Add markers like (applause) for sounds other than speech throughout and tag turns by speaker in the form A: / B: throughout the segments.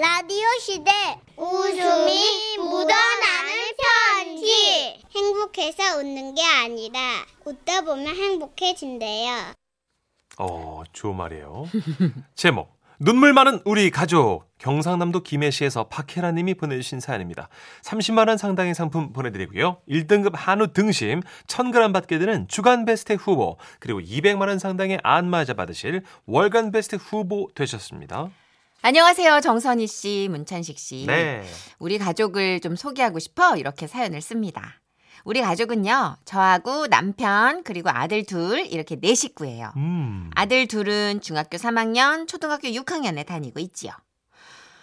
A: 라디오 시대 웃음이 묻어나는 편지 행복해서 웃는 게 아니라 웃다 보면 행복해진대요.
B: 어, 좋은 말이에요. (laughs) 제목 눈물 많은 우리 가족 경상남도 김해시에서 박혜라 님이 보내주신 사연입니다. 30만 원 상당의 상품 보내드리고요. 1등급 한우 등심 1000g 받게 되는 주간 베스트 후보 그리고 200만 원 상당의 안마자 받으실 월간 베스트 후보 되셨습니다.
C: 안녕하세요. 정선희 씨, 문찬식 씨.
B: 네.
C: 우리 가족을 좀 소개하고 싶어 이렇게 사연을 씁니다. 우리 가족은요, 저하고 남편, 그리고 아들 둘, 이렇게 네 식구예요.
B: 음.
C: 아들 둘은 중학교 3학년, 초등학교 6학년에 다니고 있지요.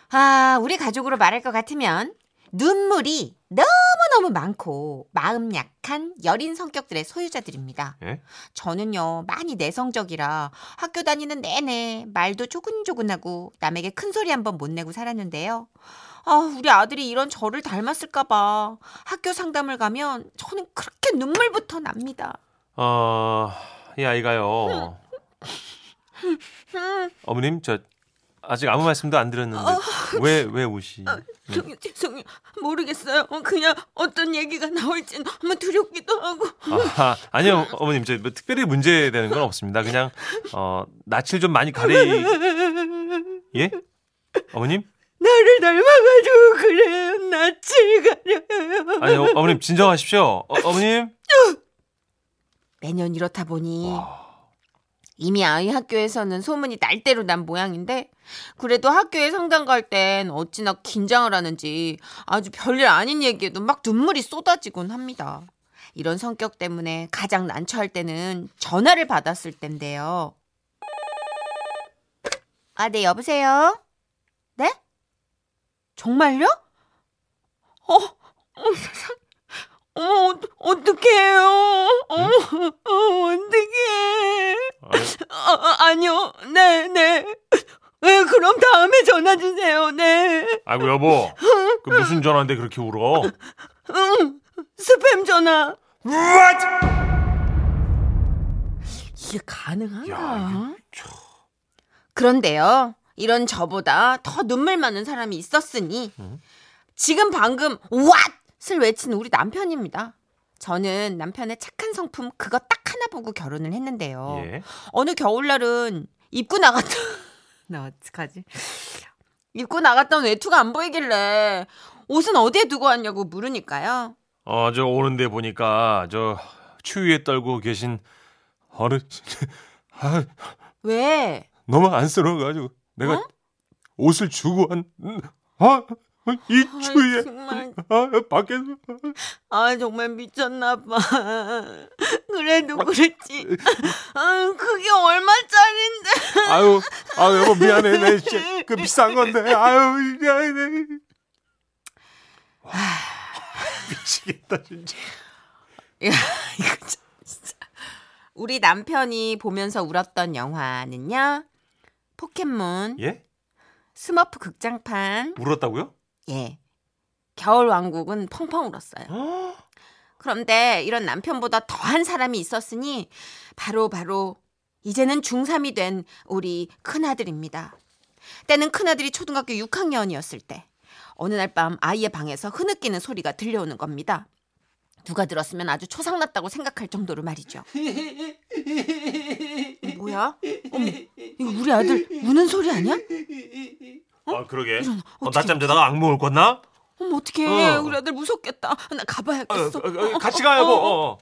C: 아, 우리 가족으로 말할 것 같으면 눈물이 너무 너무 많고 마음 약한 여린 성격들의 소유자들입니다.
B: 예?
C: 저는요, 많이 내성적이라 학교 다니는 내내 말도 조근조근하고 남에게 큰 소리 한번 못 내고 살았는데요. 아, 우리 아들이 이런 저를 닮았을까봐 학교 상담을 가면 저는 그렇게 눈물부터 납니다.
B: 어, 이 아이가요. (laughs) 어머님, 저 아직 아무 말씀도 안 드렸는데 왜왜 우시?
C: 죄송해요, 죄송해요. 모르겠어요. 어, 그냥 어떤 얘기가 나올지 너무 두렵기도 하고.
B: 아, 아니요, 어머님, 저뭐 특별히 문제되는 건 없습니다. 그냥 어 낯을 좀 많이 가리. 예? 어머님?
C: 나를 닮아가지고 그래요. 낯을 가려요.
B: 아니, 어, 어머님 진정하십시오. 어, 어머님?
C: 매년 이렇다 보니
B: 와,
C: 이미 아이 학교에서는 소문이 날대로 난 모양인데 그래도 학교에 상담 갈 땐 어찌나 긴장을 하는지 아주 별일 아닌 얘기에도 막 눈물이 쏟아지곤 합니다. 이런 성격 때문에 가장 난처할 때는 전화를 받았을 텐데요. 아, 네, 여보세요? 네? 정말요? 어, 어, 세상. 어머, 어, 어떡해요? 어머, 어, 어떡해.
B: 아니,
C: 아, 아니요. 네, 네. 네, 그럼 다음에 전화 주세요. 네.
B: 아이고 여보, 그 무슨 전화인데 그렇게 울어?
C: 응. 스팸 전화.
B: What?
C: 이게 가능한가?
B: 야,
C: 그런데요. 이런 저보다 더 눈물 많은 사람이 있었으니
B: 음?
C: 지금 방금 what 을 외친 우리 남편입니다. 저는 남편의 착한 성품 그거 딱 하나 보고 결혼을 했는데요.
B: 예.
C: 어느 겨울날은 입고 나갔다. (laughs) 나 어떡하지? 입고 나갔던 외투가 안 보이길래 옷은 어디에 두고 왔냐고 물으니까요.
B: 어, 저 오는데 보니까 저 추위에 떨고 계신 어르 (laughs) 아,
C: 왜?
B: 너무 안쓰러워가지고 내가
C: 어?
B: 옷을 주고 한 아, 이 추위에
C: 정말
B: 아, 밖에서
C: 아 정말 미쳤나 봐. 그래도 그렇지. 아 그게 얼마짜린데?
B: 아유, 아유 여보 미안해, 내 진짜 그 비싼 건데, 아유 미안해. 와, 미치겠다 진짜.
C: 야, 이거 참 진짜. 우리 남편이 보면서 울었던 영화는요. 포켓몬,
B: 예?
C: 스머프 극장판,
B: 울었다고요?
C: 예. 겨울 왕국은 펑펑 울었어요. (gasps) 그런데 이런 남편보다 더한 사람이 있었으니 바로 바로 이제는 중3이 된 우리 큰아들입니다. 때는 큰아들이 초등학교 6학년이었을 때 어느 날 밤 아이의 방에서 흐느끼는 소리가 들려오는 겁니다. 누가 들었으면 아주 초상났다고 생각할 정도로 말이죠. (laughs) 뭐야? 어머, 이거 우리 아들 우는 소리 아니야?
B: 아 그러게.
C: 이런,
B: 어. 낮잠 자다가 악몽을 꿨나?
C: 어머 어떡해
B: 어.
C: 우리 아들 무섭겠다 나
B: 어,
C: 가봐야겠어
B: 어, 어, 같이 가요, 뭐. 어, 어.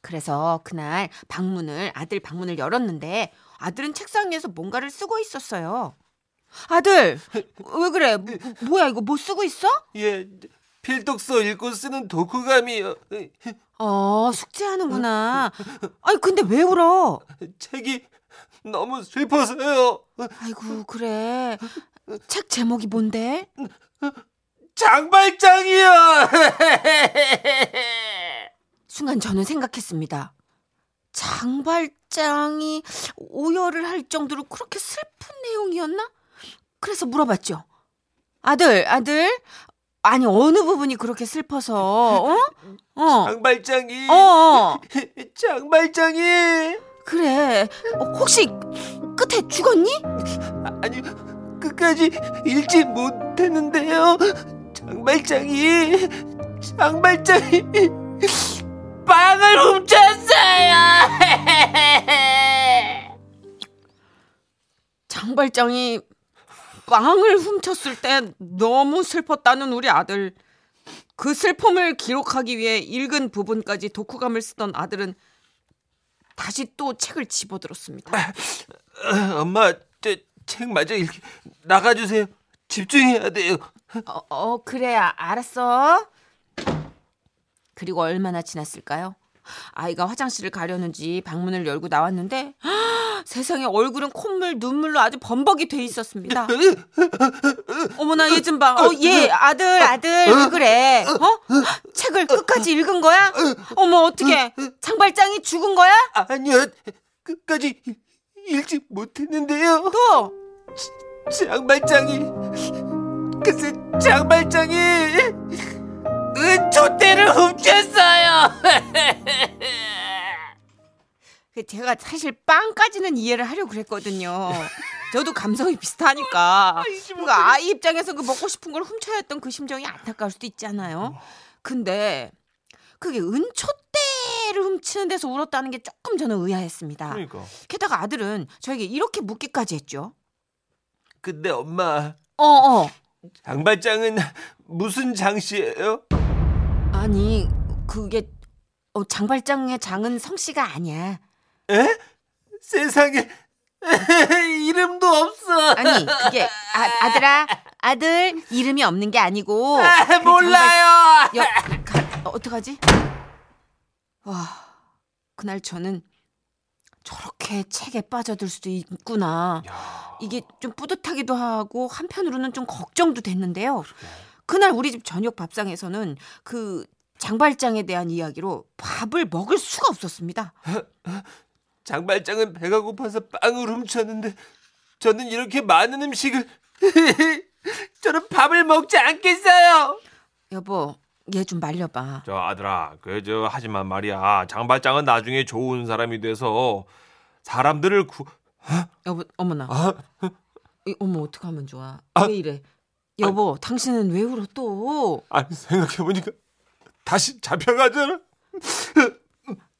C: 그래서 그날 방문을 아들 방문을 열었는데 아들은 책상 위에서 뭔가를 쓰고 있었어요 아들 왜 그래 뭐, 뭐야 이거 뭐 쓰고 있어?
B: 예, 필독서 읽고 쓰는 독후감이요.
C: 어 숙제하는구나 아니 근데 왜 울어
B: 책이 너무 슬퍼서요.
C: 아이고 그래 책 제목이 뭔데?
B: 장발장이요.
C: 순간 저는 생각했습니다. 장발장이 오열을 할 정도로 그렇게 슬픈 내용이었나? 그래서 물어봤죠. 아들, 아들, 아니 어느 부분이 그렇게 슬퍼서? 어? 어.
B: 장발장이.
C: 어, 어.
B: 장발장이.
C: 그래. 어, 혹시 끝에 죽었니?
B: 아니
D: 끝까지 읽지 못했는데요. 장발장이 장발장이 빵을 훔쳤어요. (laughs)
C: 장발장이 빵을 훔쳤을 때 너무 슬펐다는 우리 아들. 그 슬픔을 기록하기 위해 읽은 부분까지 독후감을 쓰던 아들은 다시 또 책을 집어들었습니다.
D: 어, (laughs) 엄마, 저 책 마저 읽 나가주세요. 집중해야 돼요.
C: 어, 어 그래 아, 알았어. 그리고 얼마나 지났을까요? 아이가 화장실을 가려는지 방문을 열고 나왔는데 세상에 얼굴은 콧물 눈물로 아주 범벅이 돼 있었습니다. 어머나 얘 좀 봐. 어, 얘 아들 아들 왜 그래? 어? 책을 끝까지 읽은 거야? 어머 어떻게 장발장이 죽은 거야?
D: 아니요, 끝까지 읽지 못했는데요.
C: 또
D: 장발장이 글쎄 장발장이 은초대를 훔쳤어요. (laughs)
C: 그 제가 사실 빵까지는 이해를 하려고 그랬거든요. 저도 감성이 비슷하니까. 그 아이 입장에서 그 먹고 싶은 걸 훔쳐야 했던 그 심정이 안타까울 수도 있잖아요. 근데 그게 은초 대를 훔치는 데서 울었다는 게 조금 저는 의아했습니다.
B: 그러니까.
C: 게다가 아들은 저에게 이렇게 묻기까지 했죠.
D: 근데 엄마
C: 어, 어.
D: 장발장은 무슨 장씨예요?
C: 아니, 그게 어, 장발장의 장은 성씨가 아니야.
D: 에? 세상에 (laughs) 이름도 없어.
C: 아니, 그게 아, 아들아, 아들 이름이 없는 게 아니고
D: 아,
C: 그
D: 몰라요.
C: 야, 가, 어, 어떡하지? 와, 그날 저는 저렇게 책에 빠져들 수도 있구나.
B: 야,
C: 이게 좀 뿌듯하기도 하고 한편으로는 좀 걱정도 됐는데요. 그날 우리 집 저녁 밥상에서는 그 장발장에 대한 이야기로 밥을 먹을 수가 없었습니다.
D: 장발장은 배가 고파서 빵을 훔쳤는데 저는 이렇게 많은 음식을 (laughs) 저는 밥을 먹지 않겠어요.
C: 여보, 얘 좀 말려봐.
B: 저 아들아, 그 저 하지만 말이야. 장발장은 나중에 좋은 사람이 돼서 사람들을 구
C: 여보, 어머나.
D: 아,
C: 이, 어머, 어떡하면 좋아.
D: 아.
C: 왜 이래? 여보, 당신은 왜 울어 또?
D: 아니 생각해 보니까 다시 잡혀가잖아.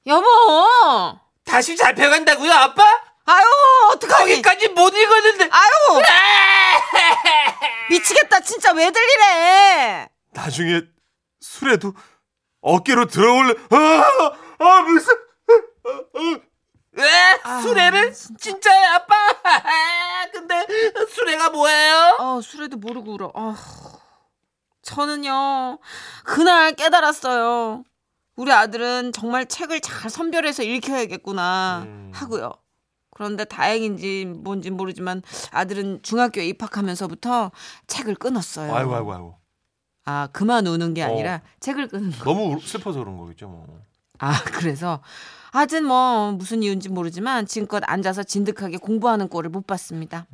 C: 여보!
D: 다시 잡혀간다고요, 아빠?
C: 아유, 어떡하니?
D: 거기까지 못 읽었는데.
C: 아유! (laughs) 미치겠다, 진짜 왜들 이래?
B: 나중에 술에도 어깨로 들어올래. 아, 아 무슨
D: 에? 수레를? 진짜요, 아빠? (laughs) 근데 수레가 뭐예요?
C: 아, 술에도 모르고 울어. 아, 저는요, 그날 깨달았어요. 우리 아들은 정말 책을 잘 선별해서 읽혀야겠구나
B: 음.
C: 하고요. 그런데 다행인지 뭔지 모르지만 아들은 중학교에 입학하면서부터 책을 끊었어요.
B: 아이고 아이고 아이고.
C: 아, 그만 우는 게
B: 어.
C: 아니라 책을 끊은 거.
B: 너무 울- 슬퍼서 그런 거겠죠, 뭐.
C: 아, 그래서 하여튼 뭐 무슨 이유인지 모르지만 지금껏 앉아서 진득하게 공부하는 꼴을 못 봤습니다.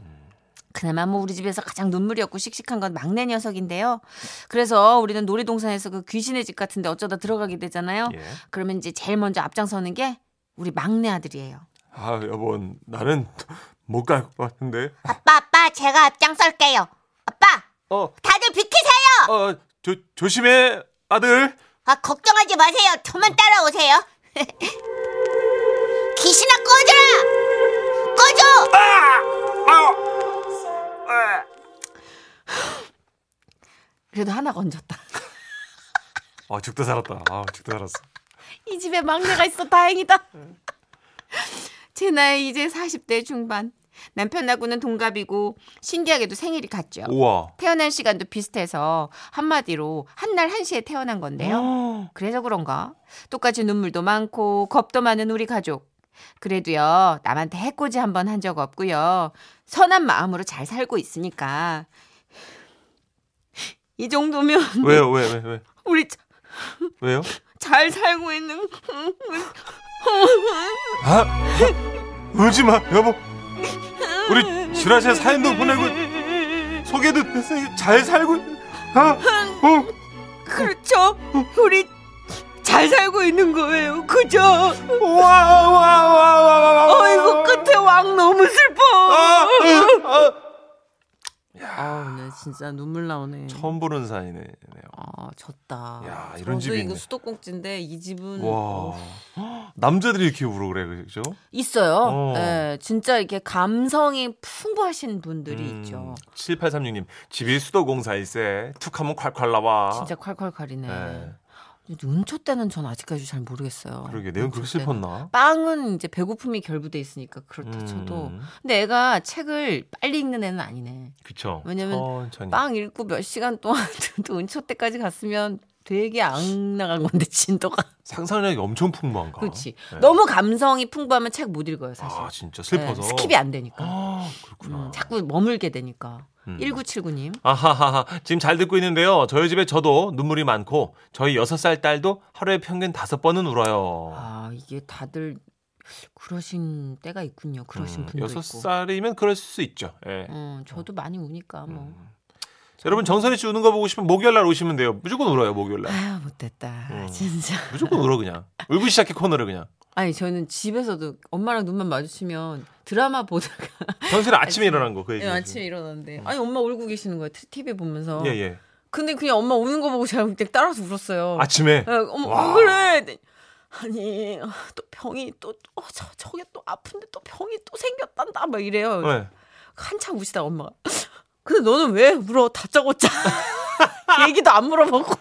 C: 그나마 뭐 우리 집에서 가장 눈물이 없고 씩씩한 건 막내 녀석인데요. 그래서 우리는 놀이동산에서 그 귀신의 집 같은데 어쩌다 들어가게 되잖아요.
B: 예.
C: 그러면 이제 제일 먼저 앞장서는 게 우리 막내 아들이에요.
B: 아, 여보, 나는 못 갈 것 같은데.
A: 아빠, 아빠, 제가 앞장설게요. 아빠,
B: 어,
A: 비키세요.
B: 어, 조, 조심해, 아들.
A: 아, 걱정하지 마세요. 저만 따라오세요. (laughs) 귀신아 꺼져라! 꺼져! (sighs)
C: 그래도 하나 건졌다. (laughs)
B: 아, 죽다 살았다. 아, 죽다 살았어.
C: 이 집에 막내가 있어 다행이다. (laughs) 제 나이 이제 40대 중반. 남편하고는 동갑이고 신기하게도 생일이 같죠.
B: 우와.
C: 태어난 시간도 비슷해서 한마디로 한 날 한시에 태어난 건데요.
B: 어.
C: 그래서 그런가? 똑같이 눈물도 많고 겁도 많은 우리 가족. 그래도요, 남한테 해코지 한 번 한 적 없고요. 선한 마음으로 잘 살고 있으니까. 이 정도면
B: 왜요, 왜, 왜, 왜?
C: 우리 자-
B: 왜요?
C: 잘 살고 있는
B: 아, 울지 마, 여보. 우리 지라시에 사연도 보내고 소개도 잘 살고. 아, 어.
C: 그렇죠. 우리 잘 살고 있는 거예요. 그죠?
B: 와, 와, 와, 와, 와.
C: 어이구 끝에 왕 너무 슬퍼.
B: 아, 아,
C: 아, 네, 진짜 눈물 나오네.
B: 처음 보는 사이네요.
C: 아, 졌다.
B: 야, 이런 집이 있네.
C: 수도꼭지인데 이 집은
B: 와.
C: 어,
B: 남자들이 이렇게 울어 그래. 그죠?
C: 있어요.
B: 어.
C: 예, 진짜 이렇게 감성이 풍부하신 분들이
B: 음,
C: 있죠.
B: 7836님. 집이 수도공사일세. 툭 하면 콸콸 나와.
C: 진짜 콸콸콸이네.
B: 네.
C: 은초 때는 전 아직까지 잘 모르겠어요.
B: 그러게 내용 그렇게. 슬펐나?
C: 빵은 이제 배고픔이 결부돼 있으니까 그렇다 쳐도.
B: 음,
C: 근데 애가 책을 빨리 읽는 애는 아니네.
B: 그쵸.
C: 왜냐면
B: 천천히.
C: 빵 읽고 몇 시간 동안 (laughs) 또 은초 때까지 갔으면 되게 안 나간 건데 (laughs) 진도가.
B: 상상력이 엄청 풍부한가?
C: 그렇지.
B: 네.
C: 너무 감성이 풍부하면 책 못 읽어요 사실.
B: 아 진짜 슬퍼서.
C: 네, skip이 안 되니까.
B: 아 그렇구나.
C: 음, 자꾸 머물게 되니까.
B: 음.
C: 1979님.
B: 아하하하. 지금 잘 듣고 있는데요. 저희 집에 저도 눈물이 많고 저희 6살 딸도 하루에 평균 5번은 울어요.
C: 아, 이게 다들 그러신 때가 있군요. 그러신
B: 음,
C: 분도
B: 여섯
C: 있고.
B: 살이면 그럴 수 있죠. 예.
C: 어, 저도 많이 우니까 뭐.
B: 음. 여러분 정선희 씨 우는 거 보고 싶으면 목요일 날 오시면 돼요. 무조건 울어요 목요일 날.
C: 아유, 못됐다.
B: 음.
C: 진짜.
B: 무조건 울어 그냥. 울고 시작해 코너를 그냥.
C: 아니, 저는 집에서도 엄마랑 눈만 마주치면 드라마 보다가
B: 정선이 아침에 일어난 거 그 얘기.
C: 예, 아침에 일어났는데 아니 엄마 울고 계시는 거예요 TV 보면서
B: 예 예.
C: 근데 그냥 엄마 우는 거 보고 제가 그때 따라서 울었어요
B: 아침에. 와.
C: 왜 그래 아니 아, 또 병이 또 어, 저, 저게 또 아픈데 또 병이 또 생겼단다 막 이래요
B: 네.
C: 한참 우시다가 엄마가 근데 너는 왜 울어 다짜고짜 (laughs) 얘기도 안 물어보고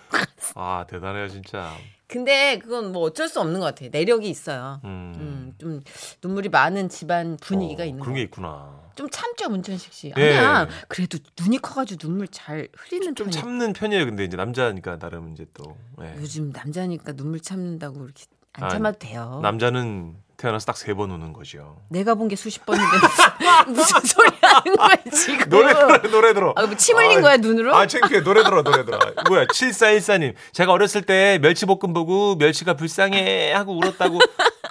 B: 아 대단해요 진짜.
C: 근데 그건 뭐 어쩔 수 없는 것 같아요 내력이 있어요
B: 음.
C: 음, 좀 눈물이 많은 집안 분위기가
B: 어,
C: 있는
B: 그런 거게 있구나.
C: 좀 참죠 문천식 씨.
B: 예.
C: 아니야. 그래도 눈이 커가지고 눈물 잘 흐리는
B: 좀
C: 편이.
B: 참는 편이에요. 근데 이제 남자니까 나름 이제 또. 예.
C: 요즘 남자니까 눈물 참는다고 이렇게 안
B: 아,
C: 참아도 돼요.
B: 남자는 태어나서 딱 세 번 우는 거죠.
C: 내가 본 게 수십 번인데 (laughs) 무슨 소리 하는 거야 지금?
B: 노래 들어 노래 들어.
C: 아, 뭐 침 흘린
B: 아,
C: 거야 눈으로?
B: 아, 창피해. 노래 들어, 노래 들어. 뭐야, 7414님. 제가 어렸을 때 멸치볶음 보고 멸치가 불쌍해 하고 울었다고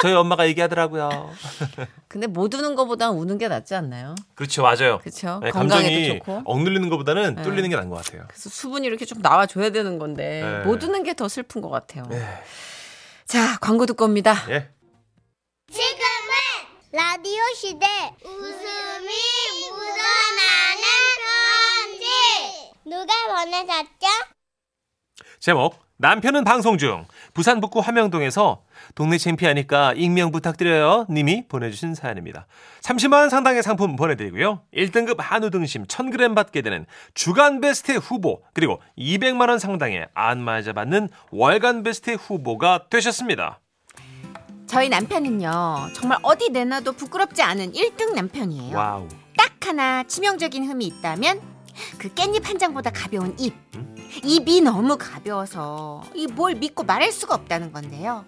B: 저희 엄마가 얘기하더라고요. (laughs)
C: 근데 못 우는 거보다 우는 게 낫지 않나요?
B: 그렇죠, 맞아요.
C: 그렇죠.
B: 네,
C: 건강에도
B: 감정이
C: 좋고.
B: 억눌리는 것보다는
C: 네.
B: 뚫리는 게 나은 것 같아요.
C: 그래서 수분이 이렇게 좀 나와줘야 되는 건데
B: 네.
C: 못 우는 게 더 슬픈 것 같아요.
B: 네.
C: 자 광고 듣고 옵니다.
B: 예.
A: 지금은 라디오 시대 웃음이 묻어나는 편지 누가 보내셨죠?
B: 제목 남편은 방송 중 부산 북구 화명동에서 동네 챔피하니까 익명 부탁드려요 님이 보내주신 사연입니다. 30만 원 상당의 상품 보내드리고요. 1등급 한우 등심 1000g 받게 되는 주간 베스트 후보 그리고 200만 원 상당의 안마자 받는 월간 베스트 후보가 되셨습니다.
C: 저희 남편은요 정말 어디 내놔도 부끄럽지 않은 1등 남편이에요.
B: 와우.
C: 딱 하나 치명적인 흠이 있다면 그 깻잎 한 장보다 가벼운 입. 입이 너무 가벼워서 이 뭘 믿고 말할 수가 없다는 건데요.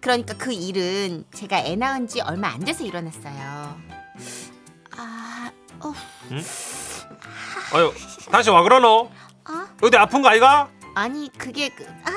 C: 그러니까 그 일은 제가 애 낳은 지 얼마 안 돼서 일어났어요. 아, 어,
B: 아유 다시 와 그러노?
C: 아,
B: 어디 아픈 거 아이가?
C: 아니 그게 그, 아.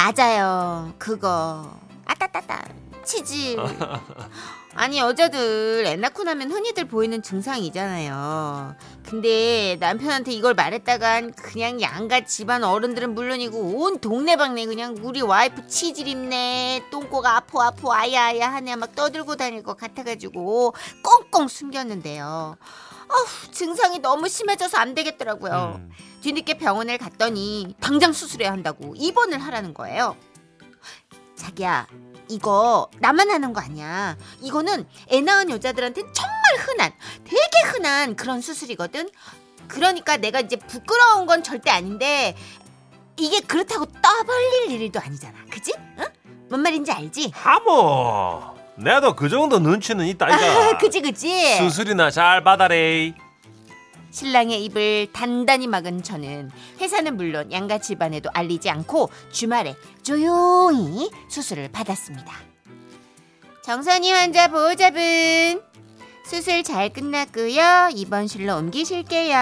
C: 맞아요, 그거. 아따따따, 치질. (laughs) 아니 여자들 애 낳고 나면 흔히들 보이는 증상이잖아요. 근데 남편한테 이걸 말했다간 그냥 양가 집안 어른들은 물론이고 온 동네방네 그냥 우리 와이프 치질 입네 똥꼬가 아프 아프 아야 아야 하네 막 떠들고 다닐 것 같아가지고 꽁꽁 숨겼는데요. 아우 증상이 너무 심해져서 안 되겠더라고요.
B: 음.
C: 뒤늦게 병원을 갔더니 당장 수술해야 한다고 입원을 하라는 거예요. 자기야, 이거 나만 하는 거 아니야. 이거는 애 낳은 여자들한테는 정말 흔한, 되게 흔한 그런 수술이거든. 그러니까 내가 이제 부끄러운 건 절대 아닌데 이게 그렇다고 떠벌릴 일도 아니잖아. 그지? 응? 뭔 말인지 알지?
B: 하모. 내도 그 정도 눈치는 있다
C: 아,
B: 아이가.
C: 그지 그지.
B: 수술이나 잘 받아래.
C: 신랑의 입을 단단히 막은 저는 회사는 물론 양가 집안에도 알리지 않고 주말에 조용히 수술을 받았습니다. 정선이 환자 보호자분 수술 잘 끝났고요. 입원실로 옮기실게요.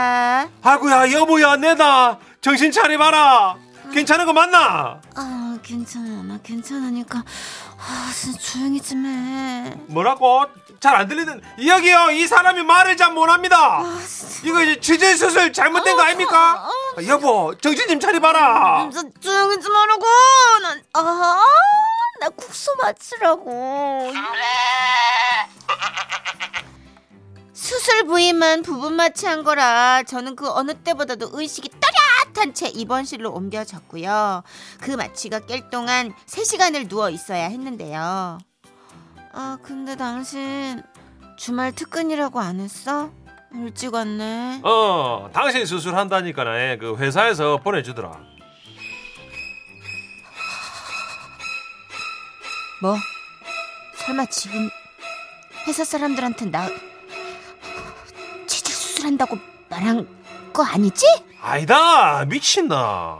B: 아구야 여보야 내다 정신 차려봐라. 괜찮은 거 맞나?
C: 아 괜찮아 나 괜찮으니까 아 진짜 조용히 좀 해.
B: 뭐라고? 잘 안 들리는 이야기요. 이 사람이 말을 잘 못합니다. 이거 이제 취재 수술 잘못된 거 아닙니까? 아, 여보 정신 좀 차려봐라.
C: 진짜 조용히 좀 하라고. 난, 아, 나 국수 맞추라고. 수술 부위만 부분 마취한 거라 저는 그 어느 때보다도 의식이 또렷한 채 입원실로 옮겨졌고요. 그 마취가 깰 동안 3시간을 누워 있어야 했는데요. 아, 근데 당신 주말 특근이라고 안 했어? 일찍 왔네.
B: 어, 당신 수술한다니까 그 회사에서 보내주더라.
C: 뭐? 설마 지금 회사 사람들한테 나 치질 수술한다고 말한 거 아니지?
B: 아니다 미친다.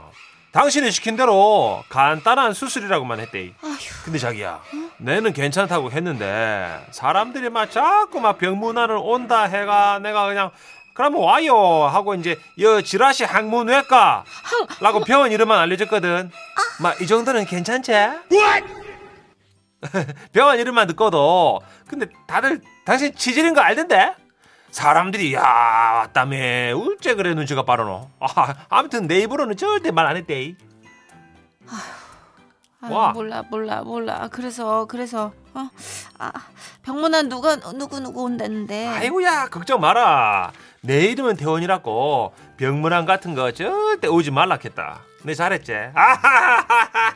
B: 당신이 시킨 대로 간단한 수술이라고만 했대.
C: 아휴,
B: 근데 자기야, 내는 괜찮다고 했는데 사람들이 막 자꾸 막 병문안을 온다 해가 내가 그냥 그럼 와요 하고 이제 여 지라시 항문외과 라고 병원 이름만 알려줬거든. 막 이 정도는 괜찮지? (laughs) 병원 이름만 듣고도 근데 다들 당신 치질인 거 알던데? 사람들이 야 왔다며 울째 그래 눈치가 빠르노. 아, 아무튼 내 입으로는 절대 말 안 했대.
C: 아유,
B: 와.
C: 몰라 몰라 몰라. 그래서 그래서 어? 아, 병문안 누가 누구 누구 온다는데.
B: 아이고야 걱정 마라 내 이름은 태원이라고 병문안 같은 거 절대 오지 말라겠다 내 잘했지 아하하하하.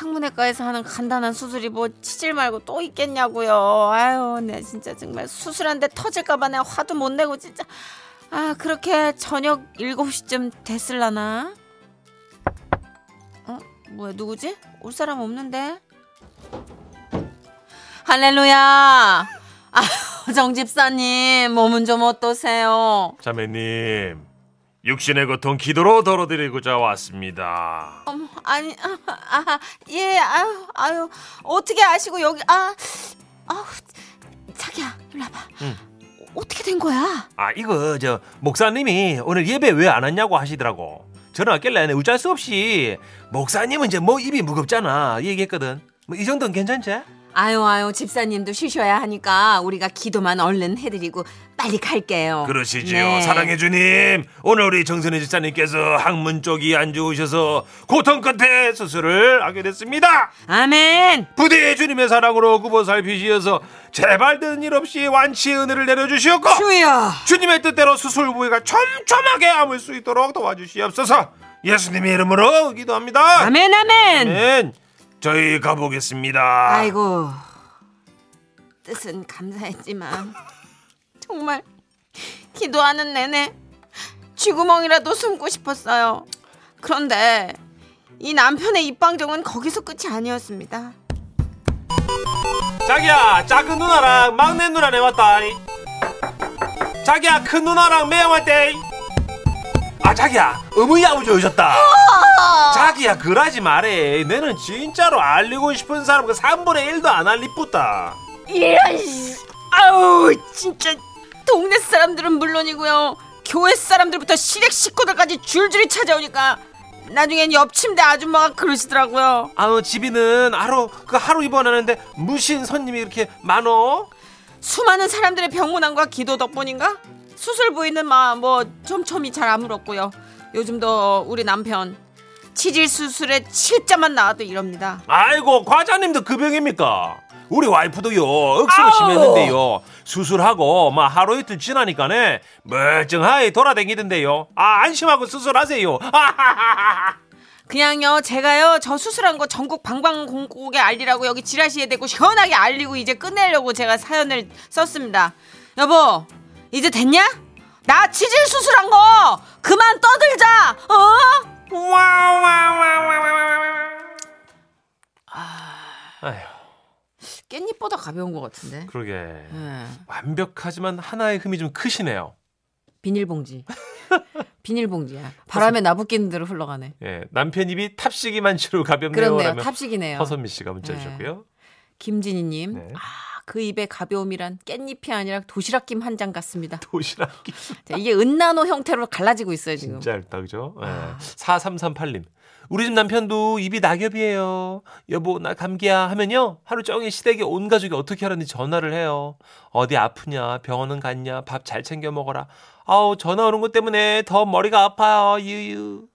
C: 항문외과에서 하는 간단한 수술이 뭐 치질 말고 또 있겠냐고요. 아유, 내 진짜 정말 수술한데 터질까봐 내가 화도 못 내고 진짜. 아, 그렇게 저녁 7시쯤 됐을라나? 어? 뭐야, 누구지? 올 사람 없는데? 할렐루야! 아, (laughs) 정집사님, 몸은 좀 어떠세요?
B: 자매님 육신의 고통 기도로 덜어드리고자 왔습니다
C: 어머, 아니, 아, 아, 예, 아유, 아유, 어떻게 아시고 여기, 아, 아우, 자기야, 일로 와봐.
B: 응.
C: 어떻게 된 거야?
B: 아 이거 저 목사님이 오늘 예배 왜 안 왔냐고 하시더라고 전화 왔길래 내가 어쩔 수 없이 목사님은 이제 뭐 입이 무겁잖아 얘기했거든 뭐 이 정도는 괜찮지?
C: 아유, 아유, 집사님도 쉬셔야 하니까 우리가 기도만 얼른 해드리고 빨리 갈게요.
B: 그러시지요.
C: 네.
B: 사랑해 주님. 오늘 우리 정선혜 집사님께서 항문 쪽이 안 좋으셔서 고통 끝에 수술을 하게 됐습니다.
C: 아멘.
B: 부디 주님의 사랑으로 구보 살피시어서 제발 드는 일 없이 완치의 은혜를 내려주시옵고
C: 주여.
B: 주님의 뜻대로 수술 부위가 촘촘하게 아물 수 있도록 도와주시옵소서. 예수님의 이름으로 기도합니다.
C: 아멘, 아멘.
B: 아멘. 저희 가보겠습니다.
C: 아이고 뜻은 감사했지만 정말 기도하는 내내 쥐구멍이라도 숨고 싶었어요. 그런데 이 남편의 입방정은 거기서 끝이 아니었습니다.
B: 자기야 작은 누나랑 막내 누나네 왔다 자기야 큰 누나랑 매형 왔대 아 자기야 어머니 아버지 오셨다 자기야 그러지 말해. 너는 진짜로 알리고 싶은 사람 그 3분의 1도 안 알리쁘다.
C: 이런 씨. 아우 진짜 동네 사람들은 물론이고요. 교회 사람들부터 시댁 식구들까지 줄줄이 찾아오니까 나중엔 옆 침대 아줌마가 그러시더라고요.
B: 아우 집이는 하루 그 하루 입원하는데 무신 손님이 이렇게 많어?
C: 수많은 사람들의 병문안과 기도 덕분인가? 수술 부위는 막 뭐 촘촘히 잘 아물었고요. 요즘도 우리 남편 치질 수술에 치자만 나와도 이럽니다
B: 아이고 과장님도 그 병입니까? 우리 와이프도요 억수로
C: 아우.
B: 심했는데요 수술하고 막 하루 이틀 지나니까네 멀쩡하게 돌아다니던데요 아 안심하고 수술하세요 (laughs)
C: 그냥요 제가요 저 수술한 거 전국 방방곡곡에 알리라고 여기 지라시에 대고 시원하게 알리고 이제 끝내려고 제가 사연을 썼습니다 여보 이제 됐냐? 나 치질 수술한 거 그만 떠들자 어?
B: 아휴.
C: 깻잎보다 가벼운 것 같은데.
B: 그러게.
C: 예.
B: 완벽하지만 하나의 흠이 좀 크시네요.
C: 비닐봉지. (laughs) 비닐봉지야 바람에 나부끼는 대로 흘러가네.
B: 예 남편 입이 탑식이 만치로 가볍네요.
C: 그렇네요. 탑식이네요.
B: 허선미 씨가 문자
C: 네.
B: 주셨고요.
C: 김진희님.
B: 네.
C: 아, 그 입의 가벼움이란 깻잎이 아니라 도시락김 한 장 같습니다. (laughs)
B: 도시락이
C: 자, 이게 은나노 형태로 갈라지고 있어요 지금.
B: 진짜 얇다 그죠? 예.
C: 아.
B: 4338님. 우리 집 남편도 입이 낙엽이에요. 여보 나 감기야 하면요. 하루 종일 시댁에 온 가족이 어떻게 하는지 전화를 해요. 어디 아프냐 병원은 갔냐 밥 잘 챙겨 먹어라. 아우 전화 오는 것 때문에 더 머리가 아파요. 유유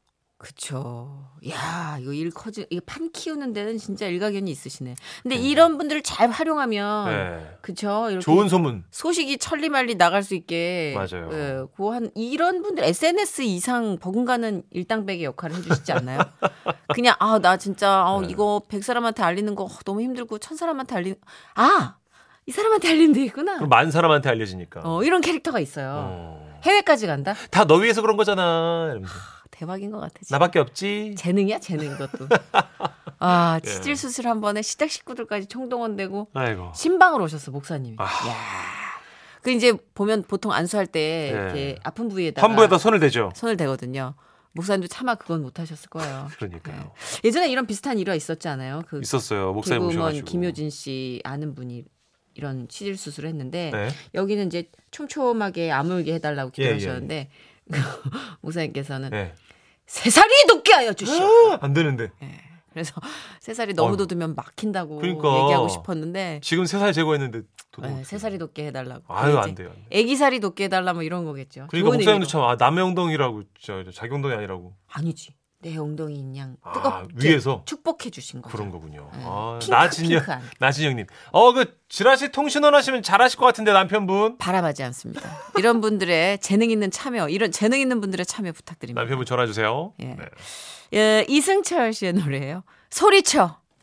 C: 그쵸. 야, 이거 일 커지, 이거 판 키우는 데는 진짜 일가견이 있으시네. 근데 이런 분들을 잘 활용하면,
B: 네.
C: 그쵸. 이렇게
B: 좋은 소문.
C: 소식이 천리말리 나갈 수 있게.
B: 맞아요.
C: 예, 그한 이런 분들 SNS 이상 버금가는 일당백의 역할을 해주시지 (laughs) 않나요? 그냥 아 나 진짜 아,
B: 네.
C: 이거 백 사람한테 알리는 거 어, 너무 힘들고 천 사람한테 알리는 아 이 사람한테 알리면 되겠구나.
B: 그럼 만 사람한테 알려지니까.
C: 어 이런 캐릭터가 있어요.
B: 어.
C: 해외까지 간다?
B: 다 너 위해서 그런 거잖아. 이러면서.
C: 대박인 것 같아. 진짜.
B: 나밖에 없지.
C: 재능이야 재능 이것도. (laughs) 아
B: 예.
C: 치질 수술 한 번에 시댁 식구들까지 총동원되고
B: 아이고.
C: 신방을 오셨어 목사님이.
B: 아.
C: 야. 그 이제 보면 보통 안수할 때
B: 네.
C: 이렇게 아픈 부위에다가
B: 환부에다 손을 대죠.
C: 손을 대거든요. 목사님도 차마 그건 못 하셨을 거예요.
B: 그러니까요.
C: 네. 예전에 이런 비슷한 일화 있었지 않아요? 그
B: 있었어요. 목사님 오셔가지고.
C: 김효진 씨 아는 분이 이런 치질 수술을 했는데
B: 네.
C: 여기는 이제 촘촘하게 아물게 해달라고
B: 예, 예.
C: 기도하셨는데 (laughs) 목사님께서는
B: 네.
C: 세 살이 돋게 하여 주시오.
B: 안 되는데.
C: 그래서 세 살이 너무
B: 어휴.
C: 돋으면 막힌다고
B: 그러니까.
C: 얘기하고 싶었는데
B: 지금 세 살 제거했는데. 또
C: 네, 세 살이 돋게 해달라고.
B: 아유 안 돼요.
C: 애기 살이 돋게 해달라 뭐 이런 거겠죠.
B: 그러니까 목사님도. 참 아, 남의 엉덩이라고 진짜 자기 엉덩이 아니라고.
C: 아니지. 내 엉덩이 인 양
B: 아,
C: 뜨겁게
B: 위에서?
C: 축복해 주신 거죠.
B: 그런 거군요.
C: 네.
B: 아,
C: 핑크,
B: 나진영
C: 핑크한.
B: 나진영님. 어그 지라시 통신원 하시면 잘하실 것 같은데 남편분.
C: 바라하지 않습니다. 이런 분들의 재능 있는 참여, 이런 재능 있는 분들의 참여 부탁드립니다.
B: 남편분 전화 주세요.
C: 예.
B: 네.
C: 예, 이승철 씨의 노래예요. 소리쳐.